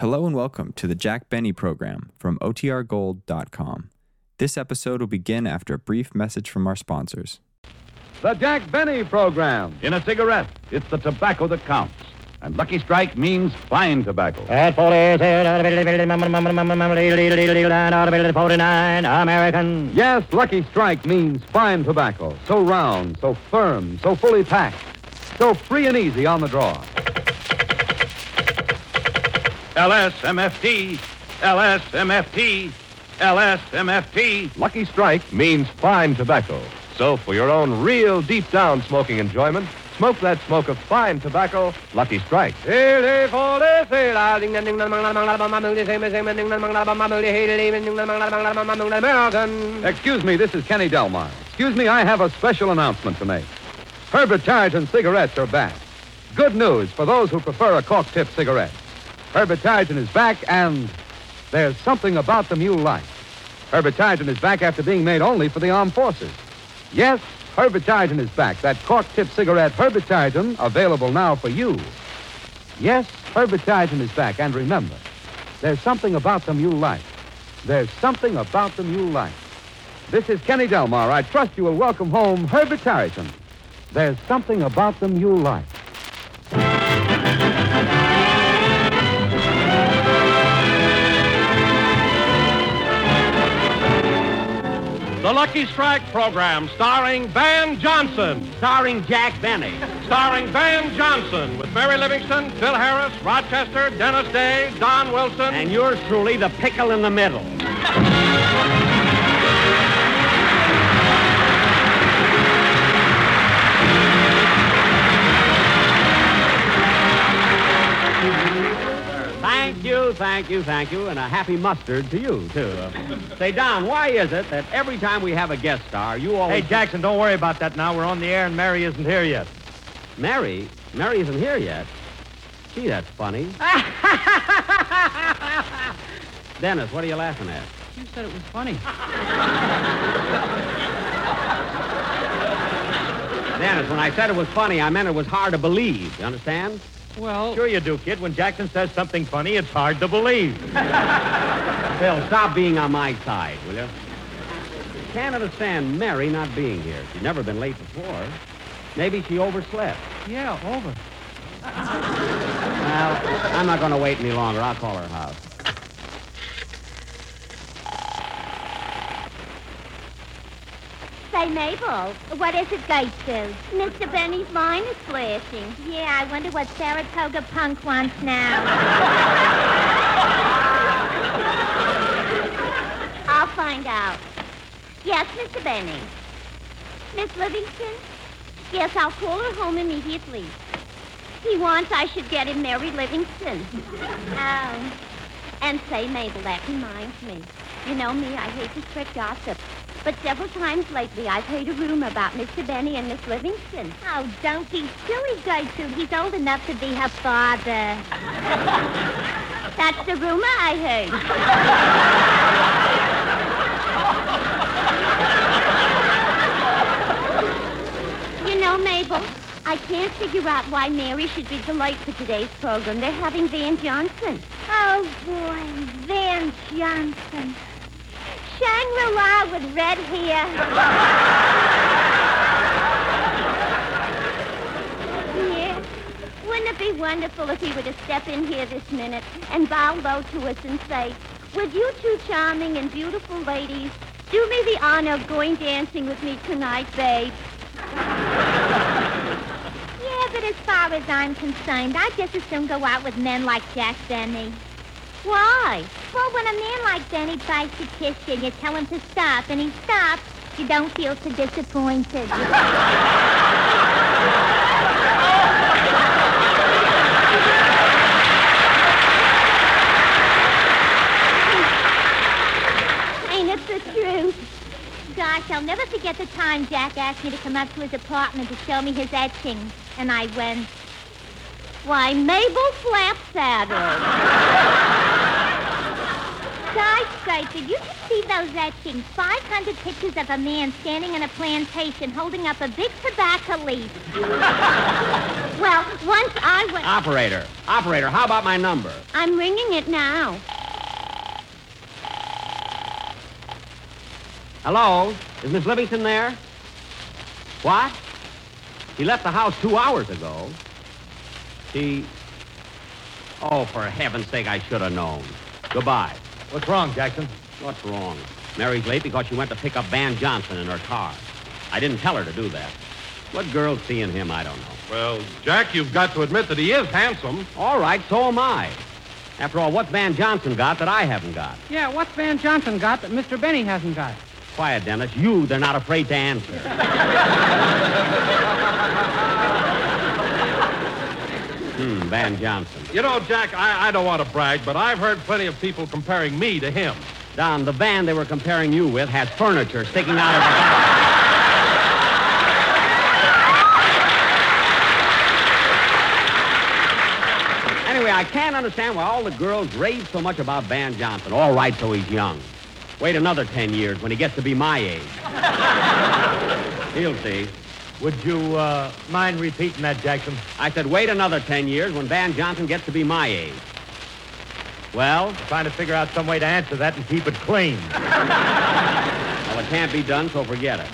Hello and welcome to the Jack Benny program from OTRGold.com. This episode will begin after a brief message from our sponsors. The Jack Benny program. In a cigarette, it's the tobacco that counts. And Lucky Strike means fine tobacco. At 49 American. Yes, Lucky Strike means fine tobacco. So round, so firm, so fully packed, so free and easy on the draw. LSMFT, LSMFT, LSMFT. Lucky Strike means fine tobacco. So for your own real deep down smoking enjoyment, smoke that smoke of fine tobacco, Lucky Strike. Excuse me, this is Kenny Delmar. Excuse me, I have a special announcement to make. Herbert Tareyton cigarettes are back. Good news for those who prefer a cork tip cigarette. Tareyton is back, and there's something about them you like. Tareyton is back after being made only for the armed forces. Yes, Tareyton is back. That cork tip cigarette, Tareyton, available now for you. Yes, Tareyton is back, and remember, there's something about them you like. There's something about them you like. This is Kenny Delmar. I trust you will welcome home Herbert. There's something about them you like. The Lucky Strike program starring Van Johnson. Starring Jack Benny. Starring Van Johnson with Mary Livingstone, Phil Harris, Rochester, Dennis Day, Don Wilson. And yours truly, the pickle in the middle. Thank you, thank you, and a happy mustard to you, too. Uh, say, Don, why is it that every time we have a guest star, you always... Hey, Jackson, don't worry about that now. We're on the air and Mary isn't here yet. Mary? Mary isn't here yet. Gee, that's funny. Dennis, what are you laughing at? You said it was funny. Dennis, when I said it was funny, I meant it was hard to believe. You understand? Well, sure you do, kid. When Jackson says something funny, it's hard to believe. Phil, stop being on my side, will you? Can't understand Mary not being here. She's never been late before. Maybe she overslept. Yeah, over. Well, I'm not going to wait any longer. I'll call her house. Say, Mabel, what is it going to? Mr. Benny's line is flashing. Yeah, I wonder what Saratoga Punk wants now. I'll find out. Yes, Mr. Benny. Miss Livingstone? Yes, I'll call her home immediately. He wants I should get him Mary Livingstone. Oh. And say, Mabel, that reminds me. You know me, I hate to spread gossip. But several times lately, I've heard a rumor about Mr. Benny and Miss Livingstone. Oh, don't be silly, Gertrude. He's old enough to be her father. That's the rumor I heard. you know, Mabel, I can't figure out why Mary should be the late for today's program. They're having Van Johnson. Oh, boy, Van Johnson. Shangri-La with red hair. yeah. Wouldn't it be wonderful if he were to step in here this minute and bow low to us and say, would you two charming and beautiful ladies do me the honor of going dancing with me tonight, babe? yeah, but as far as I'm concerned, I'd just as soon go out with men like Jack Benny. Why? Well, when a man like Benny tries to kiss you and you tell him to stop and he stops, you don't feel so disappointed. Ain't it the truth? Gosh, I'll never forget the time Jack asked me to come up to his apartment to show me his etchings. And I went, why, Mabel Flapsaddle. Did you just see those etchings. 500 pictures of a man standing in a plantation holding up a big tobacco leaf. well, once I went... Operator, operator, how about my number? I'm ringing it now. Hello? Is Miss Livingstone there? What? She left the house two hours ago. She. Oh, for heaven's sake, I should have known. Goodbye. What's wrong, Jackson? What's wrong? Mary's late because she went to pick up Van Johnson in her car. I didn't tell her to do that. What girl's seeing him, I don't know. Well, Jack, you've got to admit that he is handsome. All right, so am I. After all, what's Van Johnson got that I haven't got? Yeah, what's Van Johnson got that Mr. Benny hasn't got? Quiet, Dennis. You, they're not afraid to answer. Van Johnson. You know, Jack, I, I don't want to brag, but I've heard plenty of people comparing me to him. Don, the van they were comparing you with has furniture sticking out of the back. Anyway, I can't understand why all the girls rave so much about Van Johnson. All right, so he's young. Wait another 10 years when he gets to be my age. He'll see. Would you uh, mind repeating that, Jackson? I said, wait another 10 years when Van Johnson gets to be my age. Well, Trying to figure out some way to answer that and keep it clean. well, it can't be done, so forget it.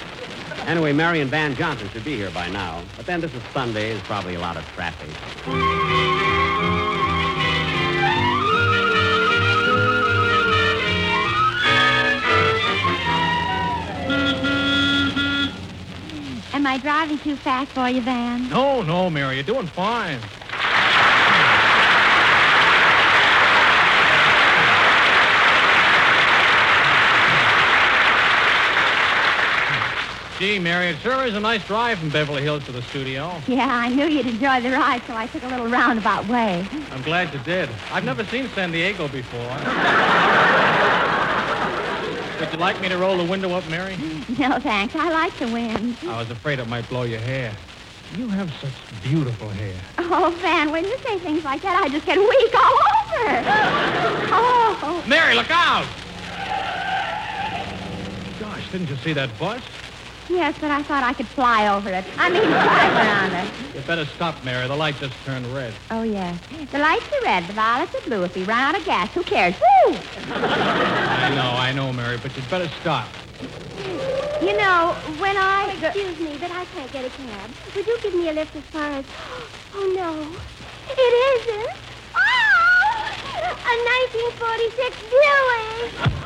Anyway, Mary and Van Johnson should be here by now. But then this is Sunday. There's probably a lot of traffic. I driving too fast for you, Van? No, no, Mary, you're doing fine. Gee, Mary, it sure is a nice drive from Beverly Hills to the studio. Yeah, I knew you'd enjoy the ride, so I took a little roundabout way. I'm glad you did. I've never seen San Diego before. Would you like me to roll the window up, Mary? No, thanks. I like the wind. I was afraid it might blow your hair. You have such beautiful hair. Oh, Van, when you say things like that, I just get weak all over. Oh. Mary, look out! Gosh, didn't you see that bus? Yes, but I thought I could fly over it. I mean, drive around it. You better stop, Mary. The light just turned red. Oh, yes. The lights are red, the violets are blue. If we run out of gas, who cares? Woo! I know, I know, Mary, but you'd better stop. You know, when I... Oh, excuse me, but I can't get a cab. Would you give me a lift as far as... Oh, no. It isn't. Oh! A 1946 Buick!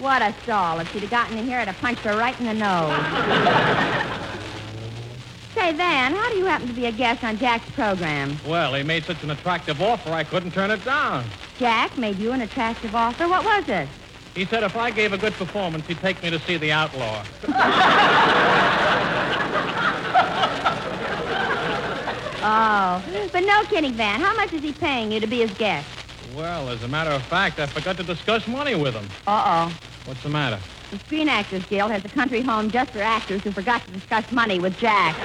What a stall. If she'd have gotten in here, I'd have punched her right in the nose. Say, Van, how do you happen to be a guest on Jack's program? Well, he made such an attractive offer, I couldn't turn it down. Jack made you an attractive offer. What was it? He said if I gave a good performance, he'd take me to see the outlaw. Oh, but no kidding, Van. How much is he paying you to be his guest? Well, as a matter of fact, I forgot to discuss money with him. Uh-oh. What's the matter? The Screen Actors Guild has a country home just for actors who forgot to discuss money with Jack.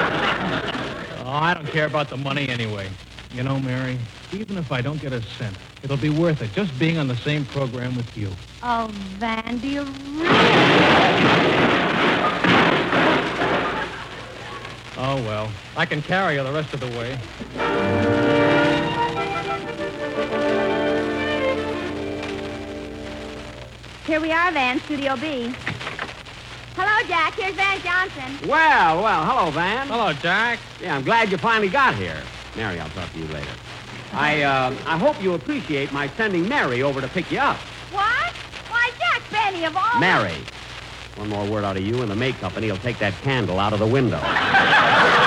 Oh, I don't care about the money anyway. You know, Mary, even if I don't get a cent, it'll be worth it just being on the same program with you. Oh, Van, do you really? Oh, well, I can carry her the rest of the way. Here we are, Van, Studio B. Hello, Jack. Here's Van Johnson. Well, well, hello, Van. Hello, Jack. Yeah, I'm glad you finally got here. Mary, I'll talk to you later. I, uh, I hope you appreciate my sending Mary over to pick you up. What? Why, Jack Benny of all... Mary. One more word out of you, and the make company will take that candle out of the window.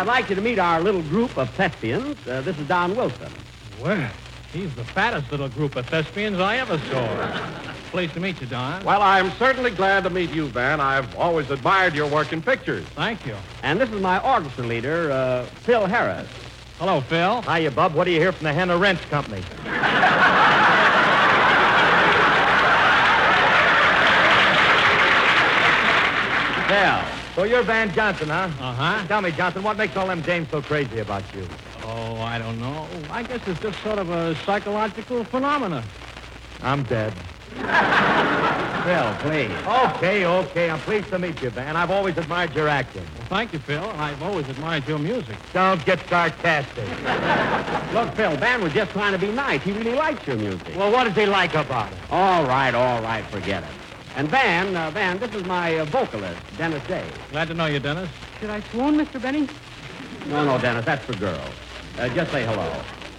I'd like you to meet our little group of thespians. Uh, this is Don Wilson. Well, he's the fattest little group of thespians I ever saw. Pleased to meet you, Don. Well, I'm certainly glad to meet you, Van. I've always admired your work in pictures. Thank you. And this is my orchestra leader, uh, Phil Harris. Hello, Phil. Hiya, Bub. What do you hear from the Hanna Wrench Company? Phil. So you're Van Johnson, huh? Uh-huh. Tell me, Johnson, what makes all them dames so crazy about you? Oh, I don't know. I guess it's just sort of a psychological phenomena. I'm dead. Phil, please. Okay, okay. I'm pleased to meet you, Van. I've always admired your acting. Well, thank you, Phil. I've always admired your music. Don't get sarcastic. Look, Phil, Van was just trying to be nice. He really likes your music. well, what does he like about it? All right, all right, forget it. And Van, uh, Van, this is my uh, vocalist, Dennis Day. Glad to know you, Dennis. Should I swoon, Mr. Benny? No, no, Dennis, that's for girls. Uh, just say hello.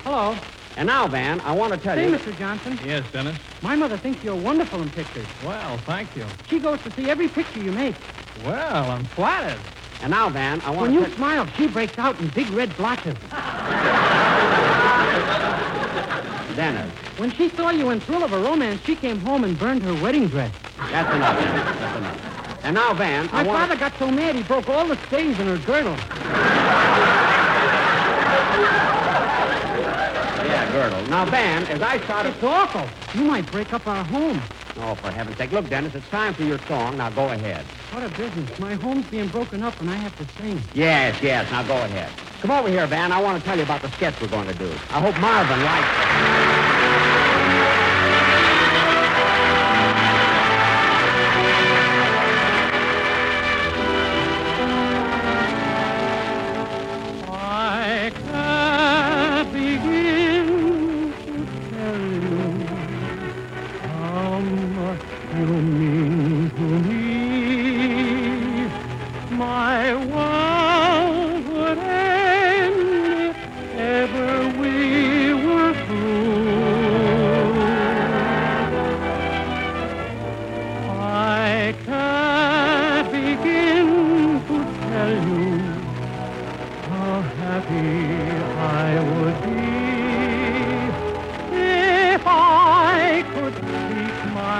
Hello. And now, Van, I want to tell Say, you. Mr. Johnson, Yes, Dennis. my mother thinks you're wonderful in pictures. Well, thank you. She goes to see every picture you make. Well, I'm flattered. And now, Van, I want When to you tell smile, she breaks out in big red blotches. Dennis. When she saw you in Thrill of a Romance, she came home and burned her wedding dress. That's enough, Dennis. That's enough. And now, Van, My I want father got so mad he broke all the stays in her girdle. Yeah, girdle. Now, Van, as I started... It's awful. You might break up our home. Oh, for heaven's sake. Look, Dennis, it's time for your song. Now, go ahead. What a business. My home's being broken up and I have to sing. Yes, yes. Now, go ahead. Come over here, Van. I want to tell you about the sketch we're going to do. I hope Marvin likes it.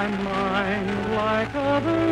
My mind like others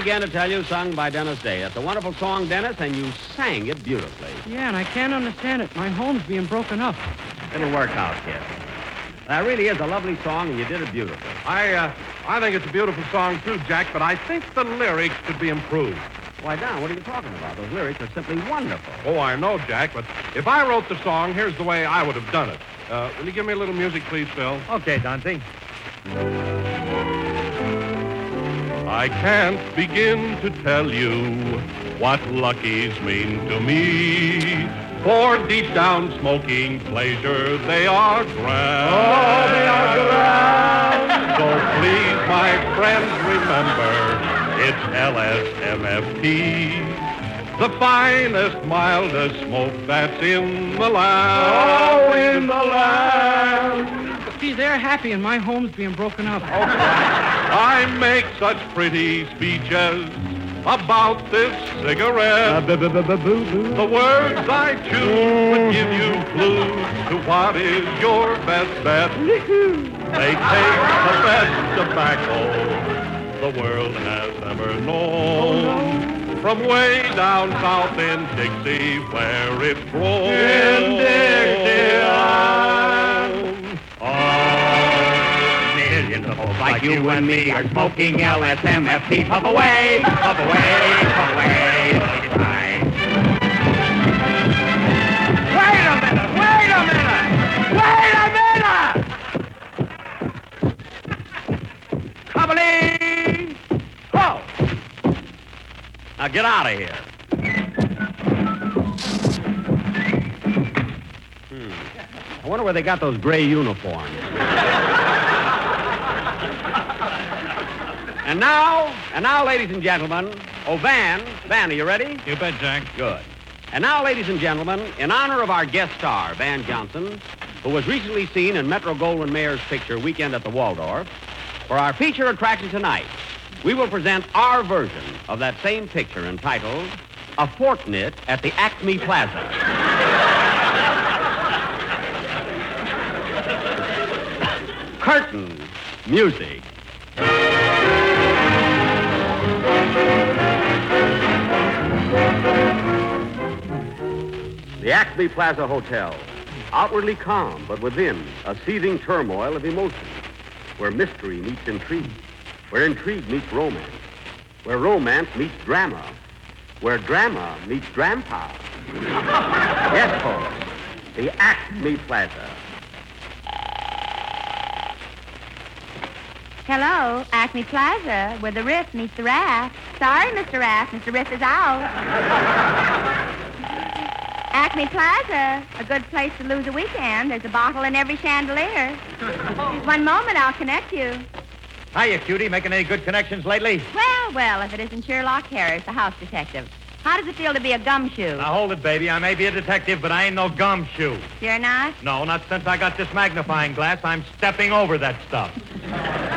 was, was I Begin to Tell You, sung by Dennis Day. That's a wonderful song, Dennis, and you sang it beautifully. Yeah, and I can't understand it. My home's being broken up. It'll work out, kid. That really is a lovely song, and you did it beautifully. I, uh, I think it's a beautiful song, too, Jack, but I think the lyrics could be improved. Why, Don, what are you talking about? Those lyrics are simply wonderful. Oh, I know, Jack, but if I wrote the song, here's the way I would have done it. Uh, will you give me a little music, please, Phil? Okay, Dante. I can't begin to tell you what luckies mean to me. For deep down smoking pleasure, they are grand. Oh, they are grand. So please, my friends, remember, it's LSMFT. The finest, mildest smoke that's in the land. Oh, in the land. See, they're happy and my home's being broken up. I make such pretty speeches about this cigarette. Uh, the words I choose would give you clues to what is your best bet. They take the best tobacco the world has ever known. Oh, From way down south in Dixie, where it's grown. In Dixieland. Millions like you and me are smoking LSMFT. Puff away, puff away, puff away. Wait a minute! Wait a minute! Wait a minute! Company! Now get out of here. Hmm. I wonder where they got those gray uniforms. And now, and now, ladies and gentlemen, oh, Van, Van, are you ready? You bet, Jack. Good. And now, ladies and gentlemen, in honor of our guest star, Van Johnson, who was recently seen in Metro Goldwyn Mayer's picture Weekend at the Waldorf, for our feature attraction tonight, we will present our version of that same picture entitled A Fortnight at the Acme Plaza. Curtain music. The Acme Plaza Hotel. Outwardly calm, but within a seething turmoil of emotion, where mystery meets intrigue, where intrigue meets romance, where romance meets drama, where drama meets grandpa. yes, folks, the Acme Plaza. Hello, Acme Plaza, where the Riff meets the Raft. Sorry, Mr. Raft, Mr. Riff is out. Acme Plaza, a good place to lose a weekend. There's a bottle in every chandelier. One moment, I'll connect you. Hiya, cutie. Making any good connections lately? Well, well, if it isn't Sherlock Harris, the house detective. How does it feel to be a gumshoe? Now hold it, baby. I may be a detective, but I ain't no gumshoe. You're not? No, not since I got this magnifying glass. I'm stepping over that stuff.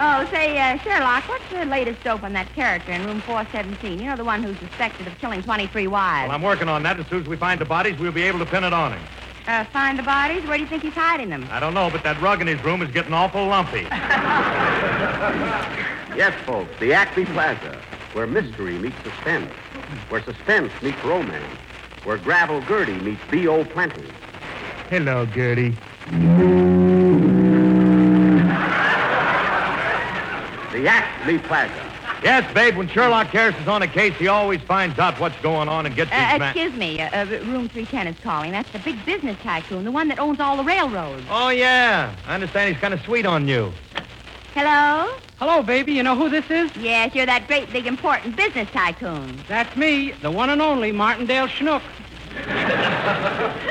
Oh, say, uh, Sherlock, what's the latest dope on that character in room 417? You know, the one who's suspected of killing 23 wives. Well, I'm working on that. As soon as we find the bodies, we'll be able to pin it on him. Uh, find the bodies? Where do you think he's hiding them? I don't know, but that rug in his room is getting awful lumpy. Yes, folks, the Acme Plaza, where mystery meets suspense, where suspense meets romance, where Gravel Gertie meets B.O. Plenty. Hello, Gertie. The Acme Plaza. Yes, babe, when Sherlock Harris is on a case, he always finds out what's going on and gets Uh, his man. excuse me, uh, uh, room 310 is calling. That's the big business tycoon, the one that owns all the railroads. Oh, yeah. I understand he's kind of sweet on you. Hello? Hello, baby. You know who this is? Yes, you're that great, big, important business tycoon. That's me, the one and only Martindale Schnook.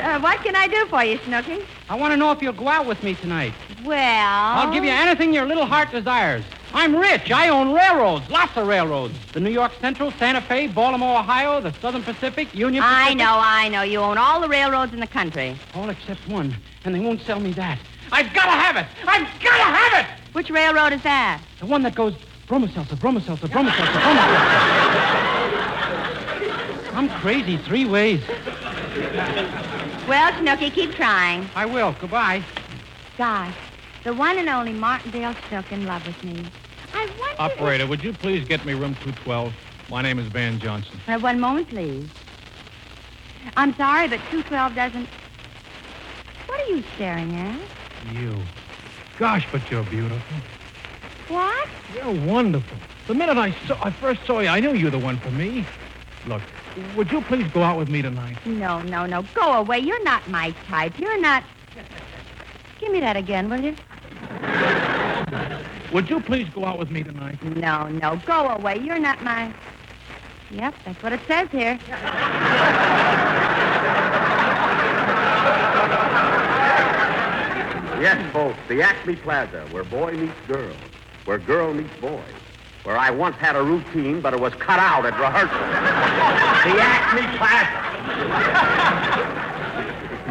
Uh, what can I do for you, Snooky? I want to know if you'll go out with me tonight. Well... I'll give you anything your little heart desires. I'm rich. I own railroads, lots of railroads. The New York Central, Santa Fe, Baltimore, Ohio, the Southern Pacific, Union Pacific. I know, I know. You own all the railroads in the country. All except one, and they won't sell me that. I've got to have it. I've got to have it. Which railroad is that? The one that goes Bromoseltzer, Bromoseltzer, Bromoseltzer, Bromoseltzer. I'm crazy three ways. Well, Snooky, keep trying. I will. Goodbye. Gosh, the one and only Martindale Snook in love with me. I wonder... Operator, would you please get me room 212? My name is Van Johnson. Uh, one moment, please. I'm sorry, but 212 doesn't... What are you staring at? You. Gosh, but you're beautiful. What? You're wonderful. The minute I saw, I first saw you, I knew you were the one for me. Look, would you please go out with me tonight? No, no, no. Go away. You're not my type. You're not... Give me that again, will you? Would you please go out with me tonight? No, no. Go away. You're not my... Yep, that's what it says here. Yes, folks. folks, the Acme Plaza, where boy meets girl, where girl meets boy, where I once had a routine, but it was cut out at rehearsal. the Acme Plaza.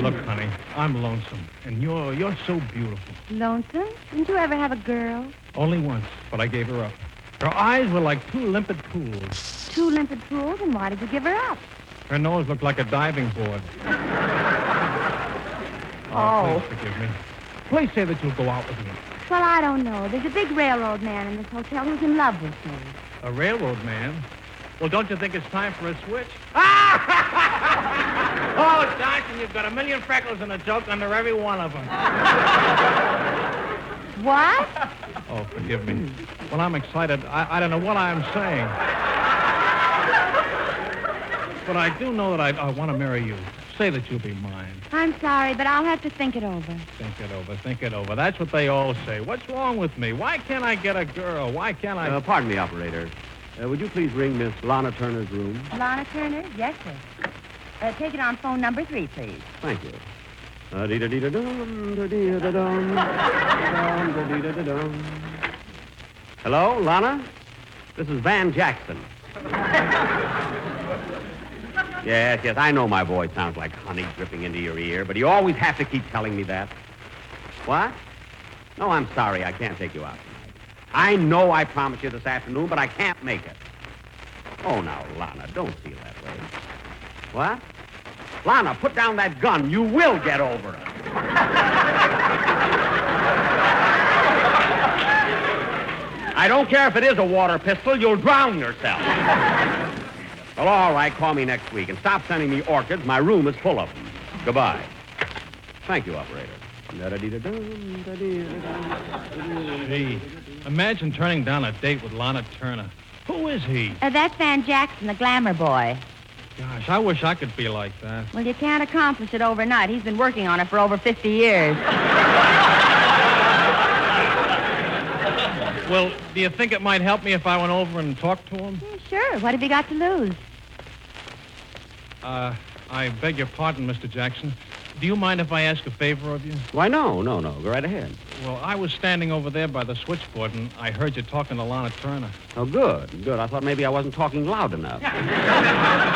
Look, honey, I'm lonesome, and you're you're so beautiful. Lonesome? Didn't you ever have a girl? Only once, but I gave her up. Her eyes were like two limpid pools. Two limpid pools, and why did you give her up? Her nose looked like a diving board. Oh. please oh. forgive me. Please say that you'll go out with me. Well, I don't know. There's a big railroad man in this hotel who's in love with me. A railroad man? Well, don't you think it's time for a switch? oh, Dodson, you've got a million freckles and a joke under every one of them. What? Oh, forgive me. When I'm excited, I, I don't know what I'm saying. But I do know that I, I want to marry you. Say that you'll be mine. I'm sorry, but I'll have to think it over. Think it over, think it over. That's what they all say. What's wrong with me? Why can't I get a girl? Why can't I... Uh, pardon me, operator. Uh, would you please ring Miss Lana Turner's room? Lana Turner? Yes, sir. Uh, take it on phone number three, please. Thank you. Uh, dee-da-dee-da-dum, da-dee-da-dum, dum, da-dee-da-da-dum. Hello, Lana? This is Van Jackson. yes, yes, I know my voice sounds like honey dripping into your ear, but you always have to keep telling me that. What? No, I'm sorry. I can't take you out tonight. I know I promised you this afternoon, but I can't make it. Oh, now, Lana, don't feel that way. What? Lana, put down that gun. You will get over it. I don't care if it is a water pistol. You'll drown yourself. well, all right. Call me next week. And stop sending me orchids. My room is full of them. Goodbye. Thank you, operator. Gee, imagine turning down a date with Lana Turner. Who is he? Uh, that's Van Jackson, the glamour boy. Gosh, I wish I could be like that. Well, you can't accomplish it overnight. He's been working on it for over 50 years. Well, do you think it might help me if I went over and talked to him? Yeah, sure. What have you got to lose? Uh, I beg your pardon, Mr. Jackson. Do you mind if I ask a favor of you? Why, no, no, no. Go right ahead. Well, I was standing over there by the switchboard, and I heard you talking to Lana Turner. Oh, good, good. I thought maybe I wasn't talking loud enough.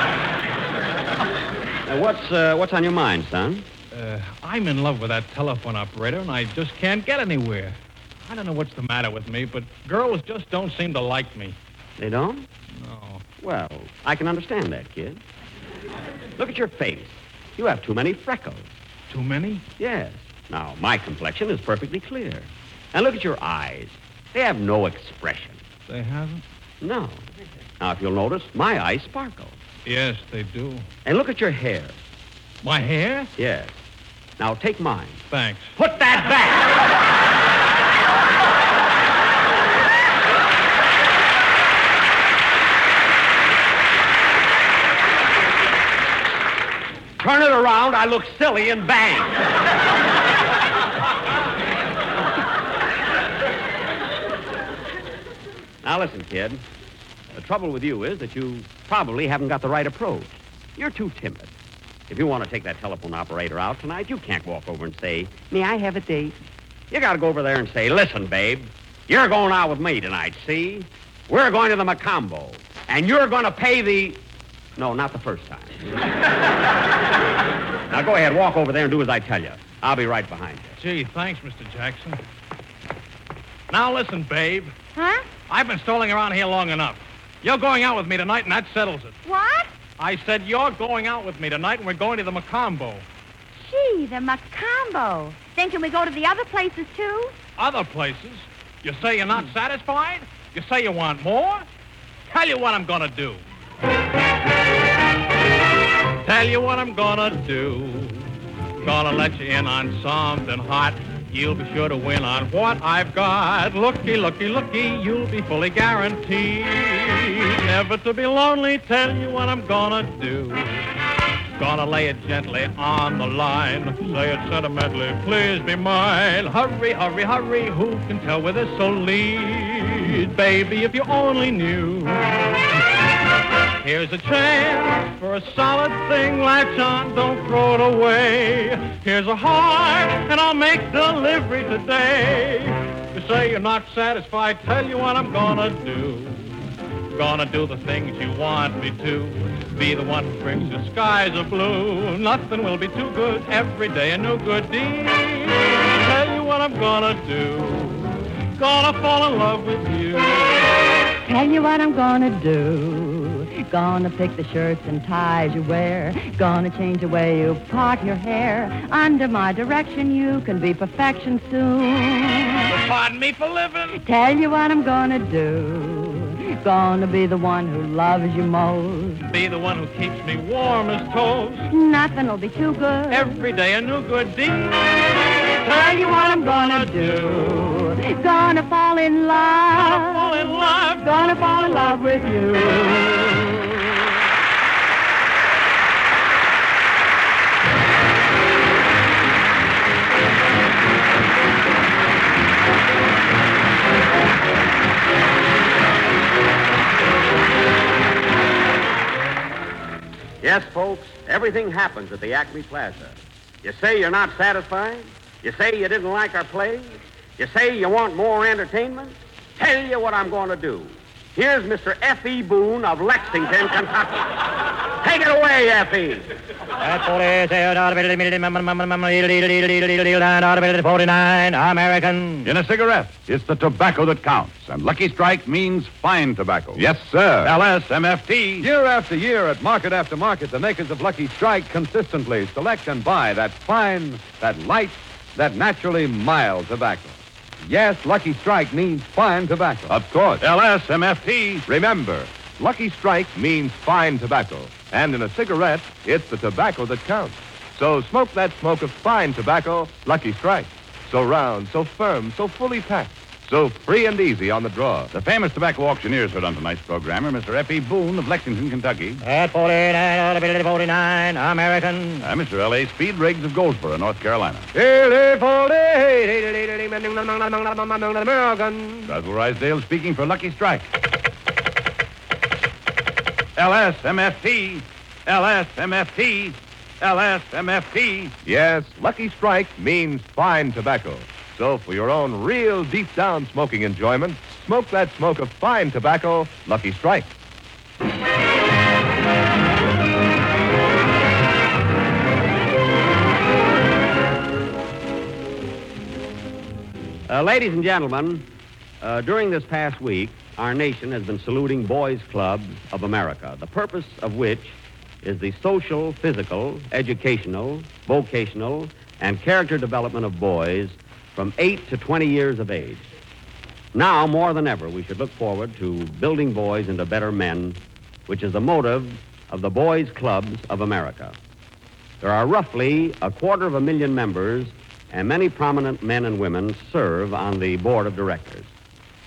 Now, what's, uh, what's on your mind, son? Uh, I'm in love with that telephone operator, and I just can't get anywhere. I don't know what's the matter with me, but girls just don't seem to like me. They don't? No. Well, I can understand that, kid. Look at your face. You have too many freckles. Too many? Yes. Now, my complexion is perfectly clear. And look at your eyes. They have no expression. They haven't? No. Now, if you'll notice, my eyes sparkle. Yes, they do. And look at your hair. My hair? Yes. Now, take mine. Thanks. Put that back! Turn it around, I look silly and bang. now listen, kid. The trouble with you is that you probably haven't got the right approach. You're too timid. If you want to take that telephone operator out tonight, you can't walk over and say, May I have a date? You got to go over there and say, Listen, babe, you're going out with me tonight, see? We're going to the Mocambo, and you're going to pay the. No, not the first time. now go ahead, walk over there and do as I tell you. I'll be right behind you. Gee, thanks, Mr. Jackson. Now listen, babe. Huh? I've been strolling around here long enough. You're going out with me tonight, and that settles it. What? I said you're going out with me tonight, and we're going to the Mocambo. Gee, the Mocambo. Then can we go to the other places, too? Other places? You say you're not satisfied? You say you want more? Tell you what I'm gonna do. Tell you what I'm gonna do. Gonna let you in on something hot. You'll be sure to win on what I've got. Looky, looky, looky, you'll be fully guaranteed. Never to be lonely, tell you what I'm gonna do. Gonna lay it gently on the line. Say it sentimentally, please be mine. Hurry, hurry, hurry, who can tell where this will lead? Baby, if you only knew. Here's a chance for a solid thing. Latch on, don't throw it away. Here's a heart, and I'll make delivery today. You say you're not satisfied, tell you what I'm gonna do. Gonna do the things you want me to. Be the one who brings the skies of blue. Nothing will be too good. Every day a new good deed. Tell you what I'm gonna do. Gonna fall in love with you. Tell you what I'm gonna do. Gonna pick the shirts and ties you wear. Gonna change the way you part your hair. Under my direction, you can be perfection soon. Pardon me for living. Tell you what I'm gonna do. Gonna be the one who loves you most. Be the one who keeps me warm as toast. Nothing'll be too good. Every day a new good deed. Tell you what I'm gonna do. Gonna fall in love. Gonna fall in love. Gonna fall in love with you. Yes, folks, everything happens at the Acme Plaza. You say you're not satisfied? You say you didn't like our play? You say you want more entertainment? Tell you what I'm going to do. Here's Mr. F.E. Boone of Lexington, Kentucky. Take it away, F.E. Forty-nine American. In a cigarette, it's the tobacco that counts, and Lucky Strike means fine tobacco. Yes, sir. LSMFT. Year after year, at market after market, the makers of Lucky Strike consistently select and buy that fine, that light, that naturally mild tobacco. Yes, Lucky Strike means fine tobacco. Of course. LSMFT. Remember, Lucky Strike means fine tobacco. And in a cigarette, it's the tobacco that counts. So smoke that smoke of fine tobacco, Lucky Strike. So round, so firm, so fully packed. So free and easy on the draw. The famous tobacco auctioneers heard on tonight's programmer, Mr. F.E. Boone of Lexington, Kentucky. At 49, 49 American. Uh, and Mr. L.A. Speed Riggs of Goldsboro, North Carolina. American. Basil Ruysdael speaking for Lucky Strike. LSMFT. LSMFT. LSMFT. Yes, Lucky Strike means fine tobacco. So for your own real deep down smoking enjoyment, smoke that smoke of fine tobacco, Lucky Strike. Uh, ladies and gentlemen, uh, during this past week, our nation has been saluting Boys Clubs of America, the purpose of which is the social, physical, educational, vocational, and character development of boys from 8 to 20 years of age. Now, more than ever, we should look forward to building boys into better men, which is the motive of the Boys Clubs of America. There are roughly a quarter of a million members, and many prominent men and women serve on the board of directors.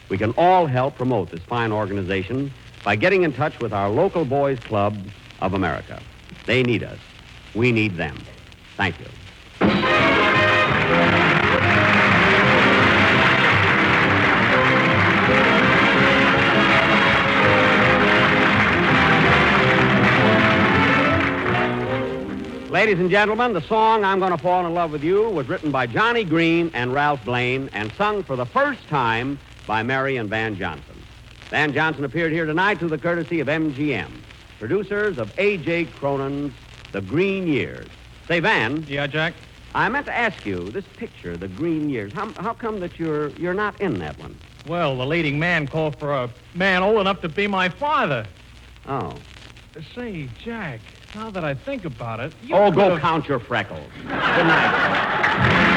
We can all help promote this fine organization by getting in touch with our local Boys Club of America. They need us. We need them. Thank you. Ladies and gentlemen, the song I'm Going to Fall in Love with You was written by Johnny Green and Ralph Blane and sung for the first time by Mary and Van Johnson. Van Johnson appeared here tonight through the courtesy of MGM, producers of A.J. Cronin's The Green Years. Say, Van, Yeah, Jack? I meant to ask you, this picture, The Green Years, how, how come that you're, you're not in that one? Well, the leading man called for a man old enough to be my father. Oh. Say, Jack, now that I think about it, you oh, go could've- count your freckles. Good night.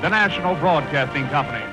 The national broadcasting company.